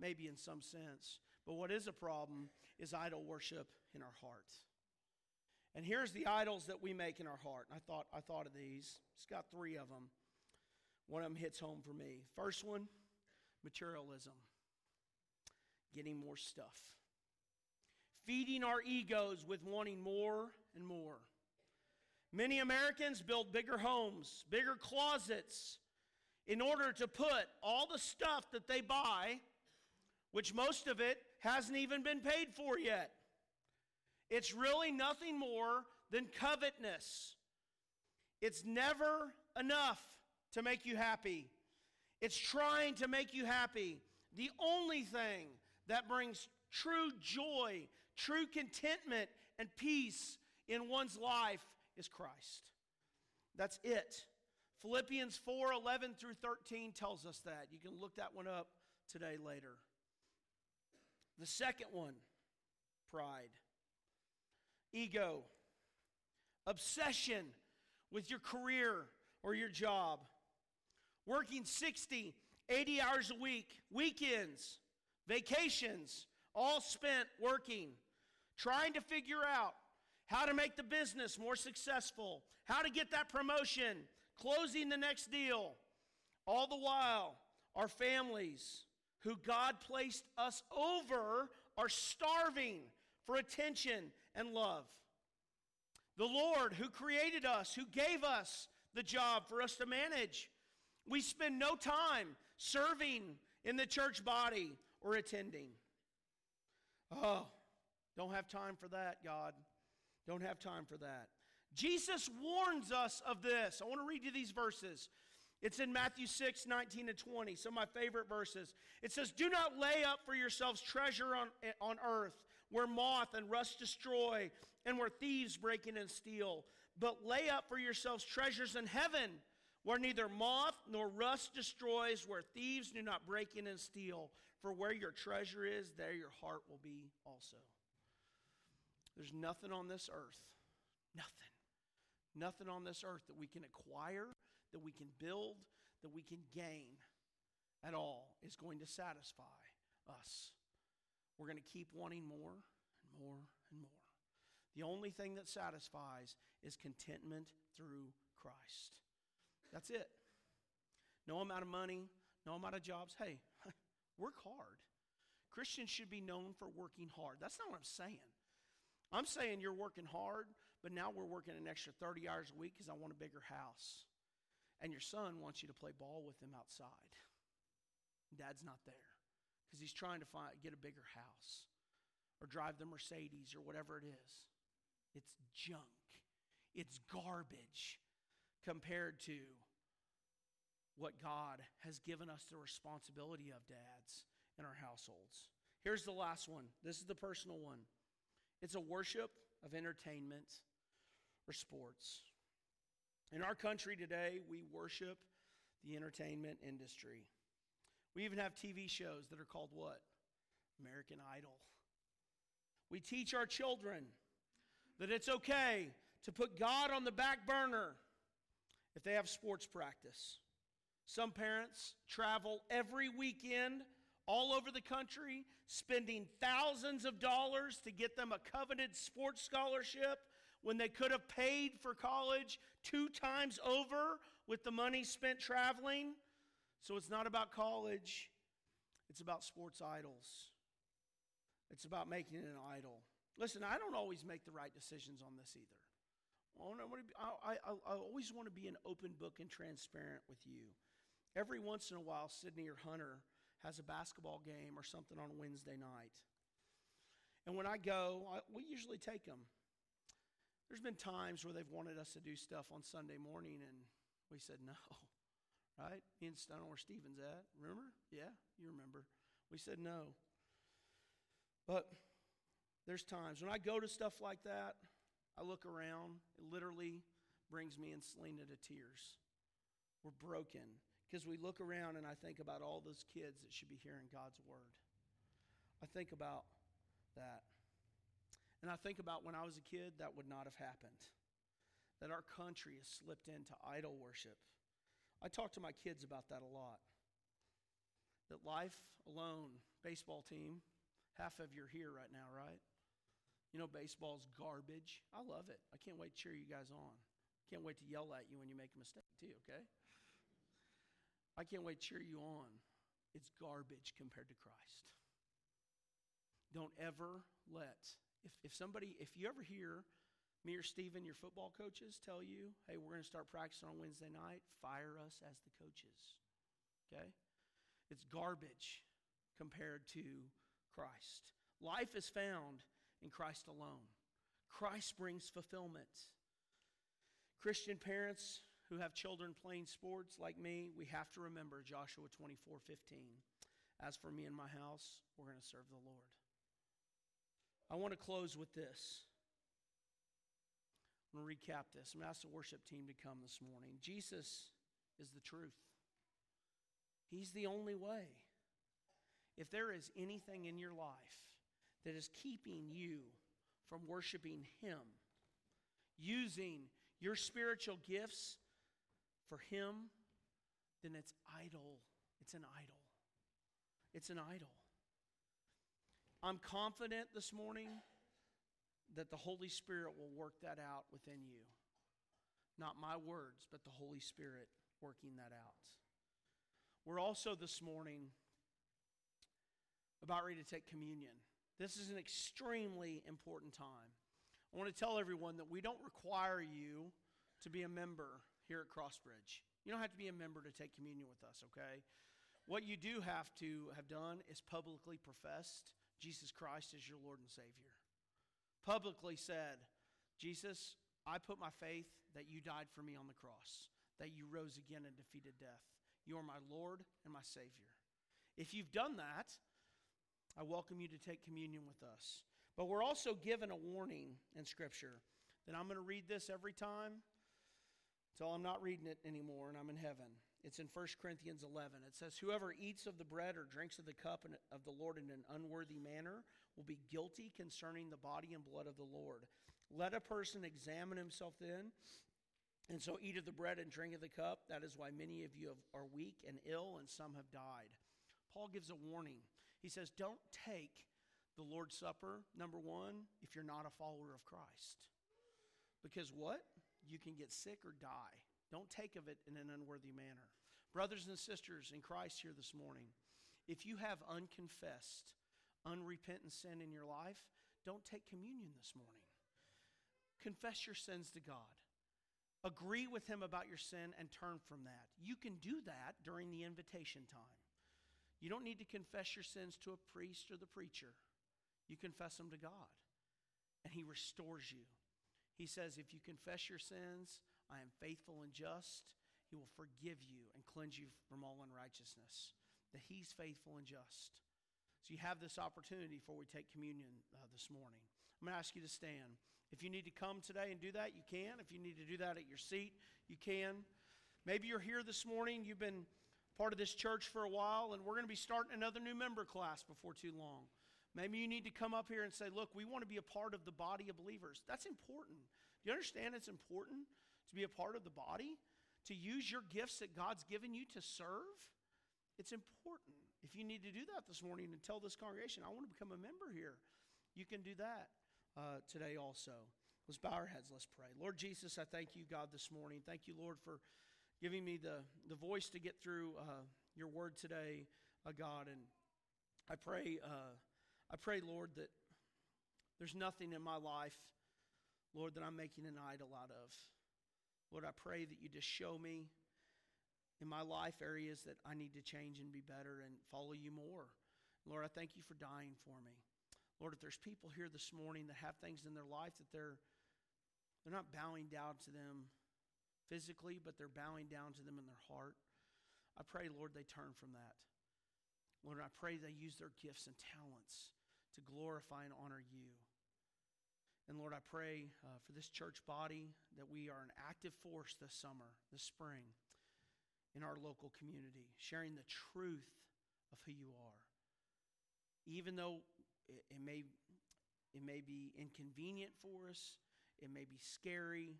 Maybe in some sense. But what is a problem is idol worship in our hearts. And here's the idols that we make in our heart. I thought, I thought of these. It's got three of them. One of them hits home for me. First one, materialism, getting more stuff, feeding our egos with wanting more and more. Many Americans build bigger homes, bigger closets, in order to put all the stuff that they buy, which most of it hasn't even been paid for yet. It's really nothing more than covetousness. It's never enough to make you happy. It's trying to make you happy. The only thing that brings true joy, true contentment, and peace in one's life is Christ. That's it. Philippians 4 11 through 13 tells us that. You can look that one up today later. The second one, pride, ego, obsession with your career or your job, working 60, 80 hours a week, weekends, vacations, all spent working, trying to figure out how to make the business more successful, how to get that promotion, closing the next deal. All the while, our families who God placed us over are starving for attention and love. The Lord who created us, who gave us the job for us to manage, we spend no time serving in the church body or attending. Oh, don't have time for that, God. Don't have time for that. Jesus warns us of this. I want to read you these verses. It's in Matthew 6, 19 and 20, some of my favorite verses. It says, Do not lay up for yourselves treasure on, on earth where moth and rust destroy and where thieves break in and steal, but lay up for yourselves treasures in heaven where neither moth nor rust destroys, where thieves do not break in and steal. For where your treasure is, there your heart will be also. There's nothing on this earth, nothing, nothing on this earth that we can acquire, that we can build, that we can gain at all is going to satisfy us. We're going to keep wanting more and more and more. The only thing that satisfies is contentment through Christ. That's it. No amount of money, no amount of jobs. Hey, [LAUGHS] work hard. Christians should be known for working hard. That's not what I'm saying. I'm saying you're working hard, but now we're working an extra 30 hours a week because I want a bigger house. And your son wants you to play ball with him outside. Dad's not there because he's trying to find, get a bigger house or drive the Mercedes or whatever it is. It's junk, it's garbage compared to what God has given us the responsibility of, dads, in our households. Here's the last one. This is the personal one it's a worship of entertainment or sports. In our country today, we worship the entertainment industry. We even have TV shows that are called what? American Idol. We teach our children that it's okay to put God on the back burner if they have sports practice. Some parents travel every weekend all over the country, spending thousands of dollars to get them a coveted sports scholarship when they could have paid for college two times over with the money spent traveling. So it's not about college, it's about sports idols. It's about making it an idol. Listen, I don't always make the right decisions on this either. I, always want to be an open book and transparent with you. Every once in a while, Sydney or Hunter has a basketball game or something on Wednesday night. And when I go, I, we usually take them. There's been times where they've wanted us to do stuff on Sunday morning, and we said no, [LAUGHS] right? Me and I don't know where Stephen's at. Remember? Yeah, you remember. We said no. But there's times when I go to stuff like that, I look around, it literally brings me and Selena to tears. We're broken because we look around and I think about all those kids that should be hearing God's word. I think about that. And I think about when I was a kid, that would not have happened. That our country has slipped into idol worship. I talk to my kids about that a lot. That life alone, baseball team, half of you are here right now, right? You know, baseball's garbage. I love it. I can't wait to cheer you guys on. Can't wait to yell at you when you make a mistake, too, okay? I can't wait to cheer you on. It's garbage compared to Christ. Don't ever let, if, if somebody, if you ever hear me or Stephen, your football coaches, tell you, hey, we're going to start practicing on Wednesday night, fire us as the coaches. Okay? It's garbage compared to Christ. Life is found in Christ alone. Christ brings fulfillment. Christian parents, who have children playing sports like me, we have to remember Joshua 24 15. As for me and my house, we're going to serve the Lord. I want to close with this. I'm going to recap this. I'm going to ask the worship team to come this morning. Jesus is the truth, He's the only way. If there is anything in your life that is keeping you from worshiping Him, using your spiritual gifts for him, then it's idol. It's an idol. It's an idol. I'm confident this morning that the Holy Spirit will work that out within you. Not my words, but the Holy Spirit working that out. We're also this morning about ready to take communion. This is an extremely important time. I want to tell everyone that we don't require you to be a member here at Crossbridge. You don't have to be a member to take communion with us, okay? What you do have to have done is publicly professed Jesus Christ as your Lord and Savior. Publicly said, Jesus, I put my faith that you died for me on the cross, that you rose again and defeated death. You are my Lord and my Savior. If you've done that, I welcome you to take communion with us. But we're also given a warning in Scripture that I'm going to read this every time until I'm not reading it anymore and I'm in heaven. It's in 1 Corinthians 11. It says, Whoever eats of the bread or drinks of the cup of the Lord in an unworthy manner will be guilty concerning the body and blood of the Lord. Let a person examine himself then, and so eat of the bread and drink of the cup. That is why many of you have, are weak and ill, and some have died. Paul gives a warning. He says, Don't take the Lord's Supper, number one, if you're not a follower of Christ. Because what? You can get sick or die. Don't take of it in an unworthy manner. Brothers and sisters in Christ here this morning, if you have unconfessed, unrepentant sin in your life, don't take communion this morning. Confess your sins to God. Agree with Him about your sin and turn from that. You can do that during the invitation time. You don't need to confess your sins to a priest or the preacher. You confess them to God, and He restores you. He says, If you confess your sins, I am faithful and just. He will forgive you and cleanse you from all unrighteousness. That He's faithful and just. So you have this opportunity before we take communion uh, this morning. I'm going to ask you to stand. If you need to come today and do that, you can. If you need to do that at your seat, you can. Maybe you're here this morning, you've been part of this church for a while, and we're going to be starting another new member class before too long. Maybe you need to come up here and say, Look, we want to be a part of the body of believers. That's important. Do you understand it's important to be a part of the body, to use your gifts that God's given you to serve. It's important. If you need to do that this morning and tell this congregation, I want to become a member here, you can do that uh, today also. Let's bow our heads. Let's pray. Lord Jesus, I thank you, God, this morning. Thank you, Lord, for giving me the, the voice to get through uh, your word today, uh, God. And I pray, uh, I pray, Lord, that there's nothing in my life, Lord, that I'm making an idol out of. Lord, I pray that you just show me in my life areas that I need to change and be better and follow you more. Lord, I thank you for dying for me. Lord, if there's people here this morning that have things in their life that they're they're not bowing down to them physically, but they're bowing down to them in their heart. I pray, Lord, they turn from that. Lord, I pray they use their gifts and talents to glorify and honor you. And Lord, I pray uh, for this church body that we are an active force this summer, this spring, in our local community, sharing the truth of who you are. Even though it, it may, it may be inconvenient for us, it may be scary,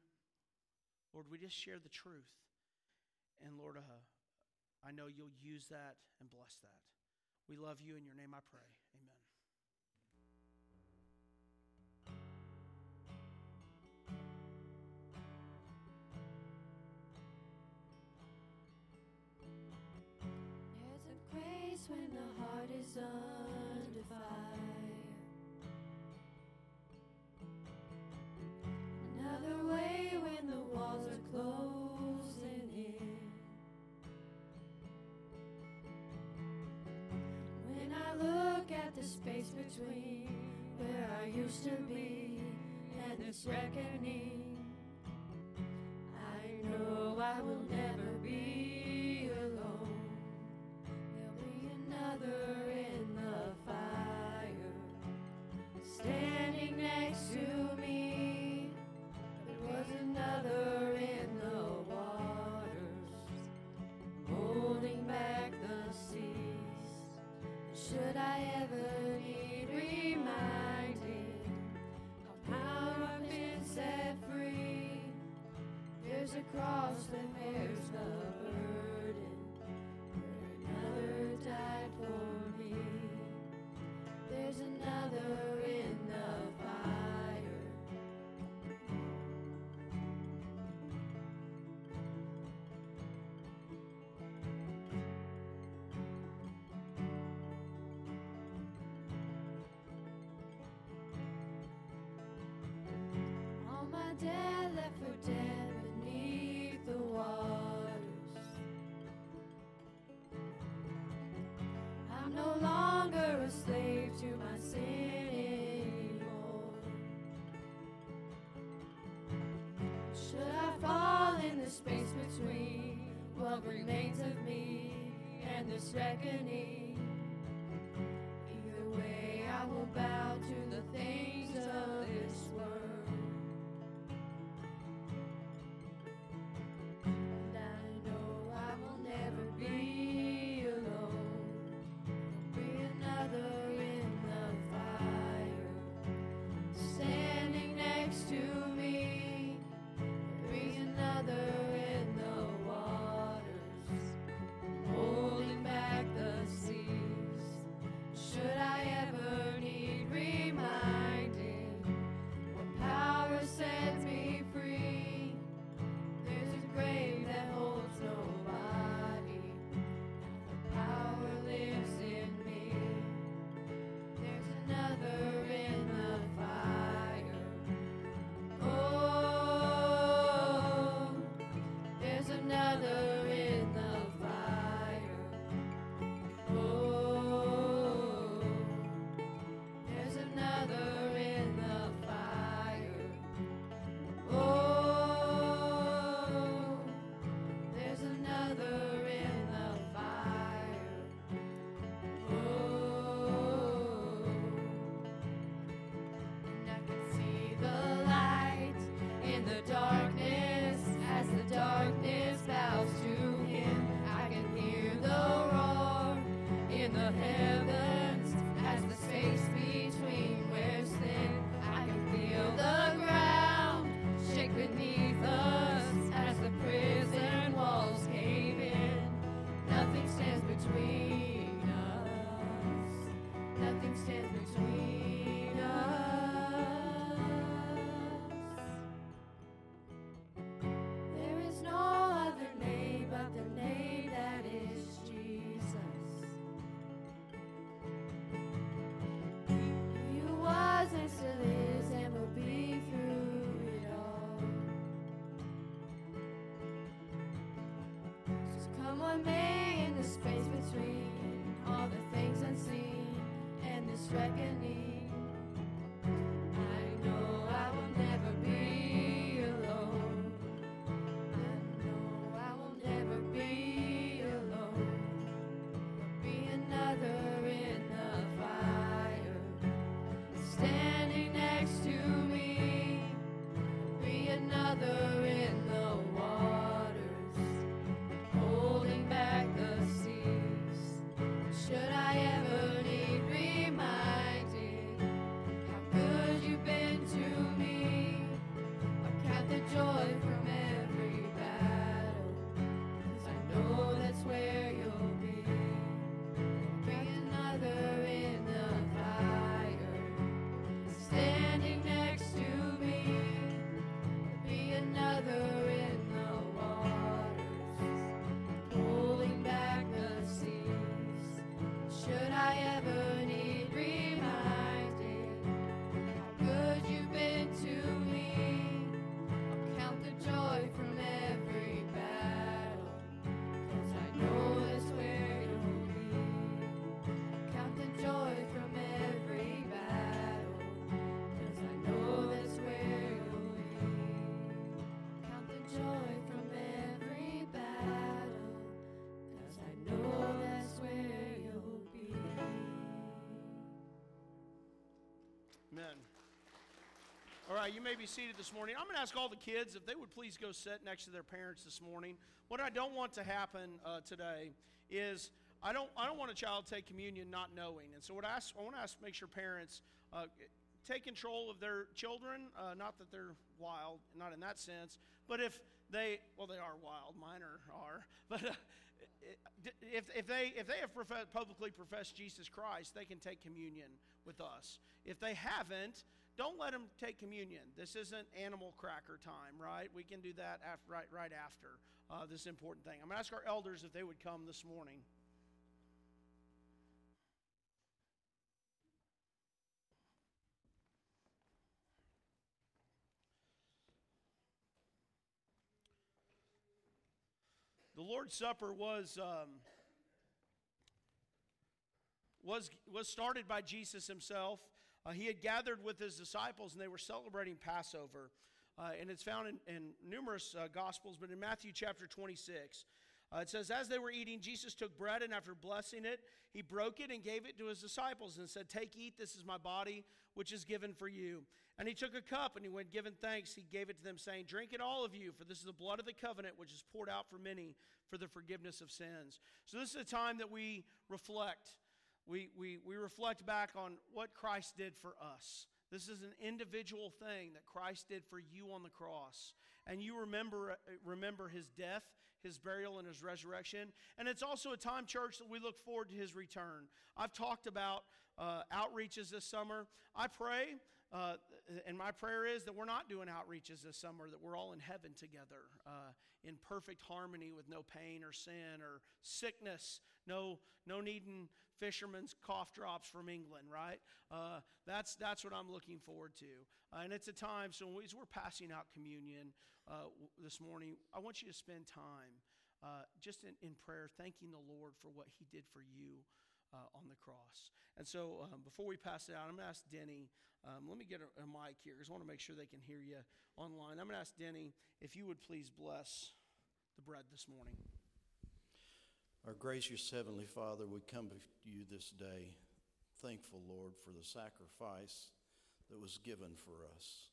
Lord, we just share the truth. And Lord, uh, I know you'll use that and bless that. We love you. In your name I pray. Space between where I used to be and this reckoning, I know I will dead, left for dead beneath the waters. I'm no longer a slave to my sin anymore. Should I fall in the space between what remains of me and this reckoning? May in the space between all the things unseen and this reckoning. Right, you may be seated this morning. I'm going to ask all the kids if they would please go sit next to their parents this morning. What I don't want to happen uh, today is I don't I don't want a child to take communion not knowing. And so what I, ask, I want to ask make sure parents uh, take control of their children. Uh, not that they're wild, not in that sense, but if they well they are wild. Mine are are, [LAUGHS] but. Uh, if, if they if they have profe- publicly professed Jesus Christ, they can take communion with us. If they haven't, don't let them take communion. This isn't animal cracker time, right? We can do that after, right right after uh, this important thing. I'm gonna ask our elders if they would come this morning. The Lord's Supper was um, was was started by Jesus Himself. Uh, he had gathered with His disciples, and they were celebrating Passover. Uh, and it's found in, in numerous uh, Gospels, but in Matthew chapter 26. Uh, it says, As they were eating, Jesus took bread, and after blessing it, he broke it and gave it to his disciples and said, Take, eat, this is my body, which is given for you. And he took a cup, and he went giving thanks, he gave it to them, saying, Drink it, all of you, for this is the blood of the covenant, which is poured out for many for the forgiveness of sins. So this is a time that we reflect. We, we, we reflect back on what Christ did for us. This is an individual thing that Christ did for you on the cross. And you remember, remember his death, his burial, and his resurrection. And it's also a time, church, that we look forward to his return. I've talked about uh, outreaches this summer. I pray, uh, and my prayer is that we're not doing outreaches this summer, that we're all in heaven together uh, in perfect harmony with no pain or sin or sickness, no, no needing fisherman's cough drops from England, right? Uh, that's, that's what I'm looking forward to. Uh, and it's a time, so as we're passing out communion uh, this morning, I want you to spend time uh, just in, in, prayer, thanking the Lord for what he did for you. Uh, on the cross. And so um, before we pass it out, I'm going to ask Denny, um, let me get a, a mic here because I want to make sure they can hear you online. I'm going to ask Denny if you would please bless the bread this morning. Our gracious Heavenly Father, we come to you this day thankful, Lord, for the sacrifice that was given for us.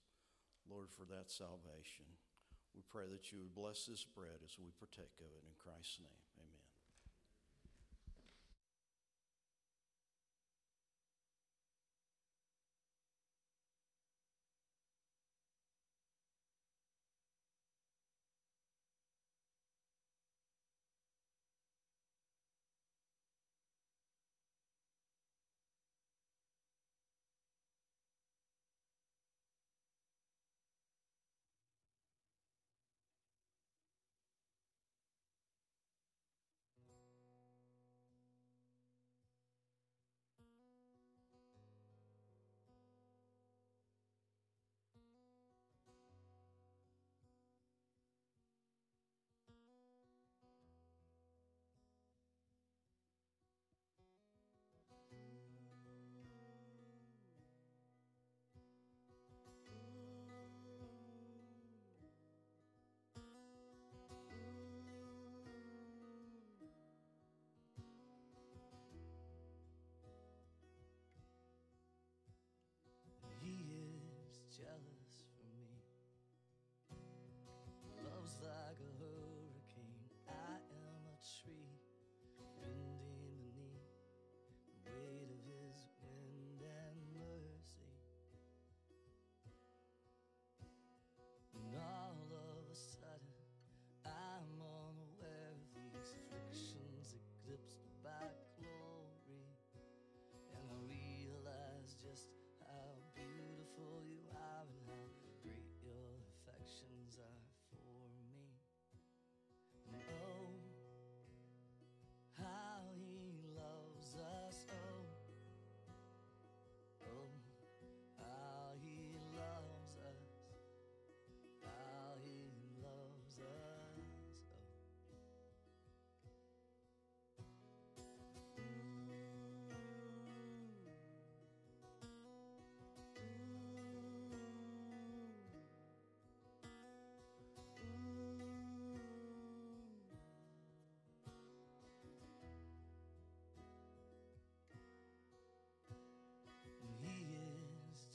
Lord, for that salvation. We pray that you would bless this bread as we partake of it in Christ's name.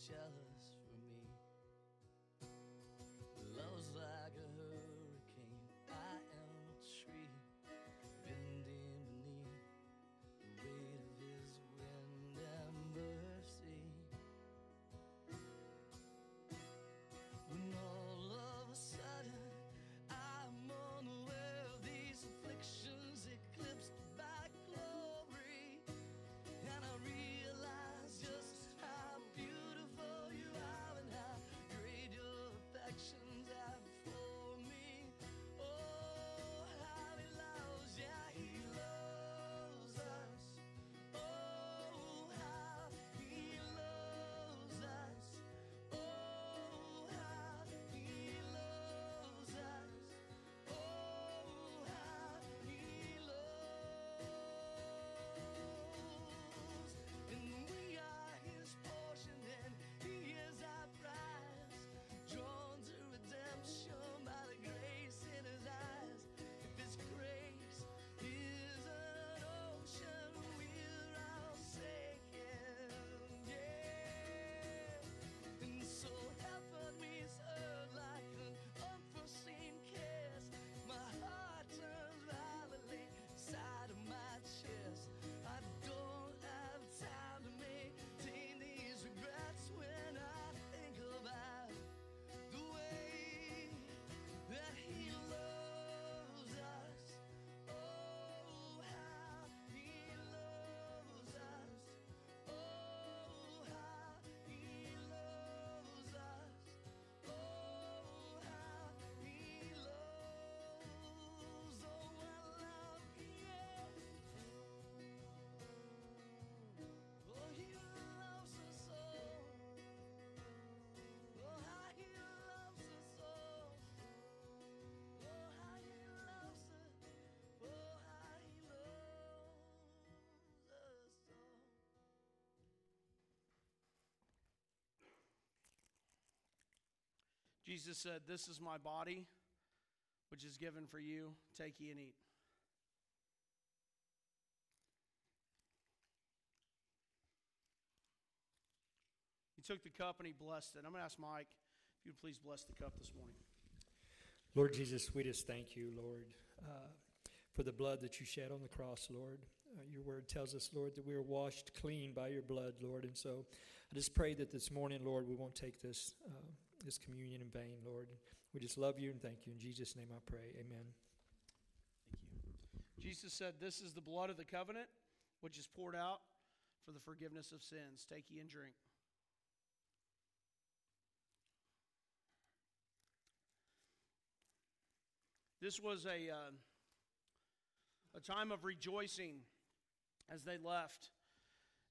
shell Jesus said, This is my body, which is given for you. Take ye and eat. He took the cup and he blessed it. I'm going to ask Mike if you'd please bless the cup this morning. Lord Jesus, we just thank you, Lord, uh, for the blood that you shed on the cross, Lord. Uh, your word tells us, Lord, that we are washed clean by your blood, Lord. And so I just pray that this morning, Lord, we won't take this, uh, this communion in vain, Lord. We just love you and thank you. In Jesus' name I pray. Amen. Thank you. Jesus said, This is the blood of the covenant, which is poured out for the forgiveness of sins. Take ye and drink. This was a, uh, a time of rejoicing as they left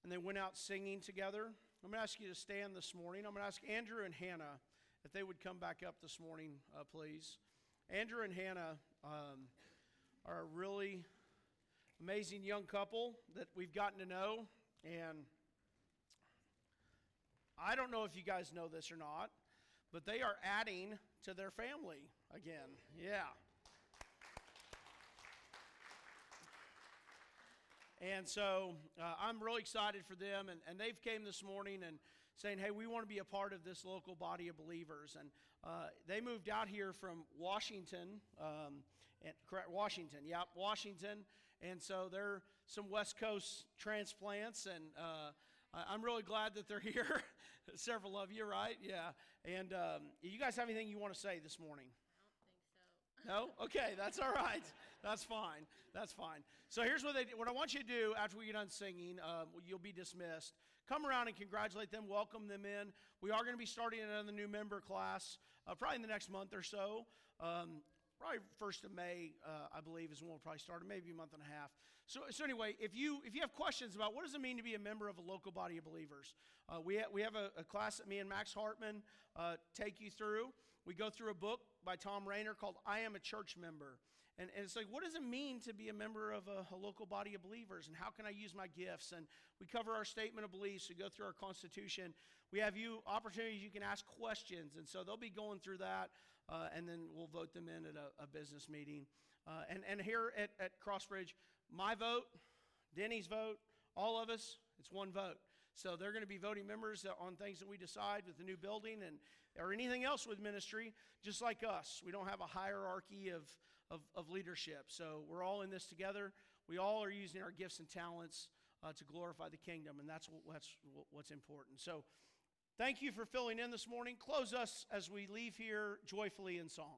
and they went out singing together. I'm going to ask you to stand this morning. I'm going to ask Andrew and Hannah if they would come back up this morning, uh, please. Andrew and Hannah um, are a really amazing young couple that we've gotten to know. And I don't know if you guys know this or not, but they are adding to their family again. Yeah. And so uh, I'm really excited for them. And, and they've came this morning and saying, hey, we want to be a part of this local body of believers. And uh, they moved out here from Washington, um, and, correct, Washington, yep, Washington. And so they're some West Coast transplants. And uh, I'm really glad that they're [LAUGHS] here. Several of you, right? Yeah. And um, you guys have anything you want to say this morning? No? Okay, that's all [LAUGHS] right. That's fine. That's fine. So here's what they what I want you to do after we get done singing. Um, you'll be dismissed. Come around and congratulate them, welcome them in. We are going to be starting another new member class uh, probably in the next month or so. Um, probably first of May, uh, I believe, is when we'll probably start, maybe a month and a half. So, so anyway, if you if you have questions about what does it mean to be a member of a local body of believers, uh, we ha- we have a, a, class that me and Max Hartman uh, take you through. We go through a book by Thom Rainer called "I Am a Church Member." And, and, it's like, what does it mean to be a member of a, a, local body of believers? And how can I use my gifts? And we cover our statement of beliefs. We go through our Constitution. We have you opportunities you can ask questions. And so they'll be going through that. Uh, and then we'll vote them in at a, a business meeting. Uh, and, and here at, at Crossbridge, my vote, Denny's vote, all of us, it's one vote. So they're going to be voting members on things that we decide with the new building and or anything else with ministry, just like us. We don't have a hierarchy of, of, of leadership. So we're all in this together. We all are using our gifts and talents uh, to glorify the kingdom, and that's, what, that's what's important. So thank you for filling in this morning. Close us as we leave here joyfully in song.